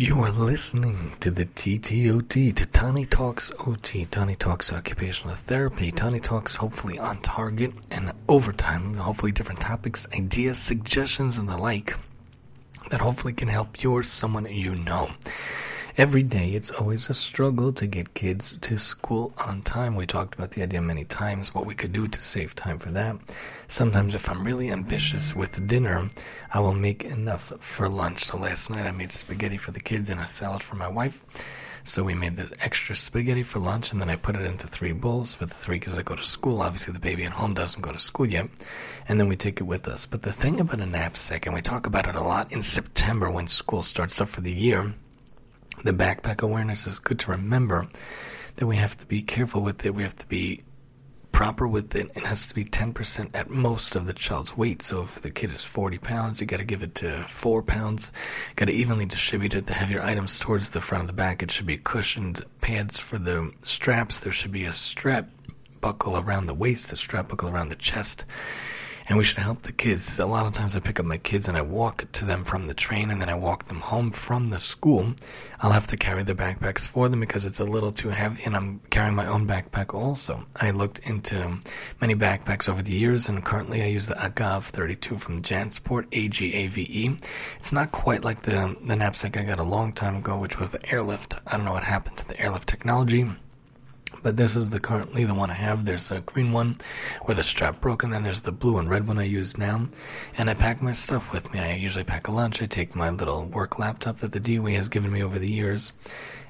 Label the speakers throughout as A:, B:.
A: You are listening to the TTOT, to Talks OT, Tani Talks Occupational Therapy, Tani Talks hopefully on target and overtime, hopefully different topics, ideas, suggestions, and the like that hopefully can help you or someone you know. Every day, it's always a struggle to get kids to school on time. We talked about the idea many times, what we could do to save time for that. Sometimes, if I'm really ambitious with dinner, I will make enough for lunch. So last night, I made spaghetti for the kids and a salad for my wife. So we made the extra spaghetti for lunch, and then I put it into three bowls for the three because I go to school. Obviously, the baby at home doesn't go to school yet, and then we take it with us. But the thing about a knapsack, and we talk about it a lot in September when school starts up for the year, the backpack awareness is good to remember that we have to be careful with it. We have to be proper with it. It has to be 10% at most of the child's weight. So if the kid is 40 pounds, you got to give it to 4 pounds. Got to evenly distribute it. The heavier items towards the front of the back. It should be cushioned pads for the straps. There should be a strap buckle around the waist, a strap buckle around the chest and we should help the kids. A lot of times I pick up my kids and I walk to them from the train and then I walk them home from the school. I'll have to carry the backpacks for them because it's a little too heavy and I'm carrying my own backpack also. I looked into many backpacks over the years and currently I use the Agave 32 from Jansport, A-G-A-V-E. It's not quite like the, the knapsack I got a long time ago, which was the airlift. I don't know what happened to the airlift technology but this is the currently the one I have. There's a green one where the strap broke, and then there's the blue and red one I use now. And I pack my stuff with me. I usually pack a lunch. I take my little work laptop that the DOE has given me over the years.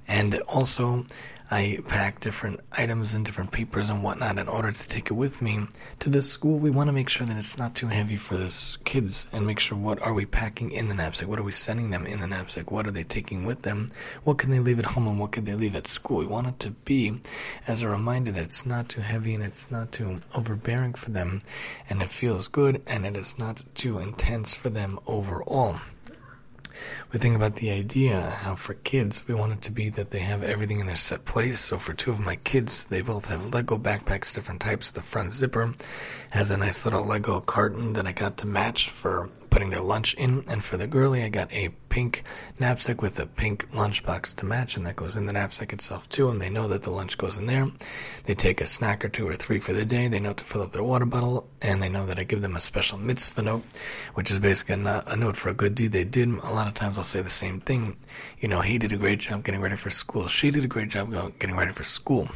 A: And also, I pack different items and different papers and whatnot in order to take it with me to the school. We want to make sure that it's not too heavy for the kids and make sure what are we packing in the knapsack? What are we sending them in the knapsack? What are they taking with them? What can they leave at home and what can they leave at school? We want it to be as a reminder that it's not too heavy and it's not too overbearing for them and it feels good and it is not too intense for them overall we think about the idea how for kids we want it to be that they have everything in their set place. So for two of my kids, they both have Lego backpacks, different types. The front zipper has a nice little Lego carton that I got to match for putting their lunch in. And for the girly, I got a pink knapsack with a pink lunchbox to match, and that goes in the knapsack itself too. And they know that the lunch goes in there. They take a snack or two or three for the day. They know to fill up their water bottle, and they know that I give them a special mitzvah note, which is basically a, a note for a good deed they did. A lot of times I'll say the same thing. You know, he did a great job getting ready for school. She did a great job getting ready for school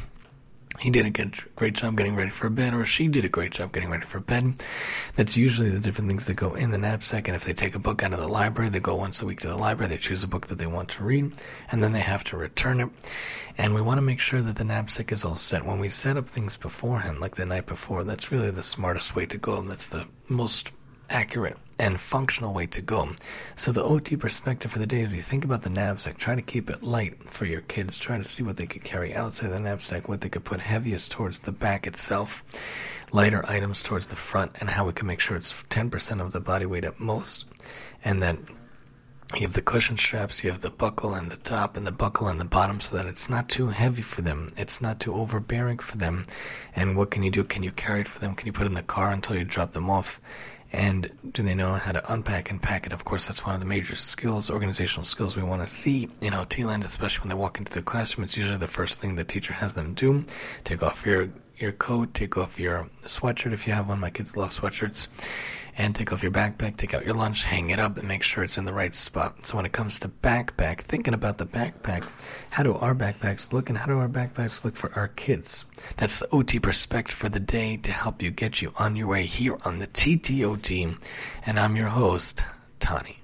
A: he did a good, great job getting ready for bed, or she did a great job getting ready for bed. That's usually the different things that go in the knapsack. And if they take a book out of the library, they go once a week to the library, they choose a book that they want to read, and then they have to return it. And we want to make sure that the knapsack is all set. When we set up things beforehand, like the night before, that's really the smartest way to go. And that's the most accurate and functional way to go. So the OT perspective for the day is you think about the knapsack, try to keep it light for your kids, try to see what they could carry outside the knapsack, what they could put heaviest towards the back itself, lighter items towards the front, and how we can make sure it's 10% of the body weight at most, and then you have the cushion straps, you have the buckle and the top and the buckle and the bottom so that it's not too heavy for them. It's not too overbearing for them. And what can you do? Can you carry it for them? Can you put it in the car until you drop them off? And do they know how to unpack and pack it? Of course, that's one of the major skills, organizational skills we want to see in OT land, especially when they walk into the classroom. It's usually the first thing the teacher has them do. Take off your, your coat, take off your sweatshirt if you have one. My kids love sweatshirts and take off your backpack, take out your lunch, hang it up, and make sure it's in the right spot. So when it comes to backpack, thinking about the backpack, how do our backpacks look, and how do our backpacks look for our kids? That's the OT perspective for the day to help you get you on your way here on the TTO team. And I'm your host, Tani.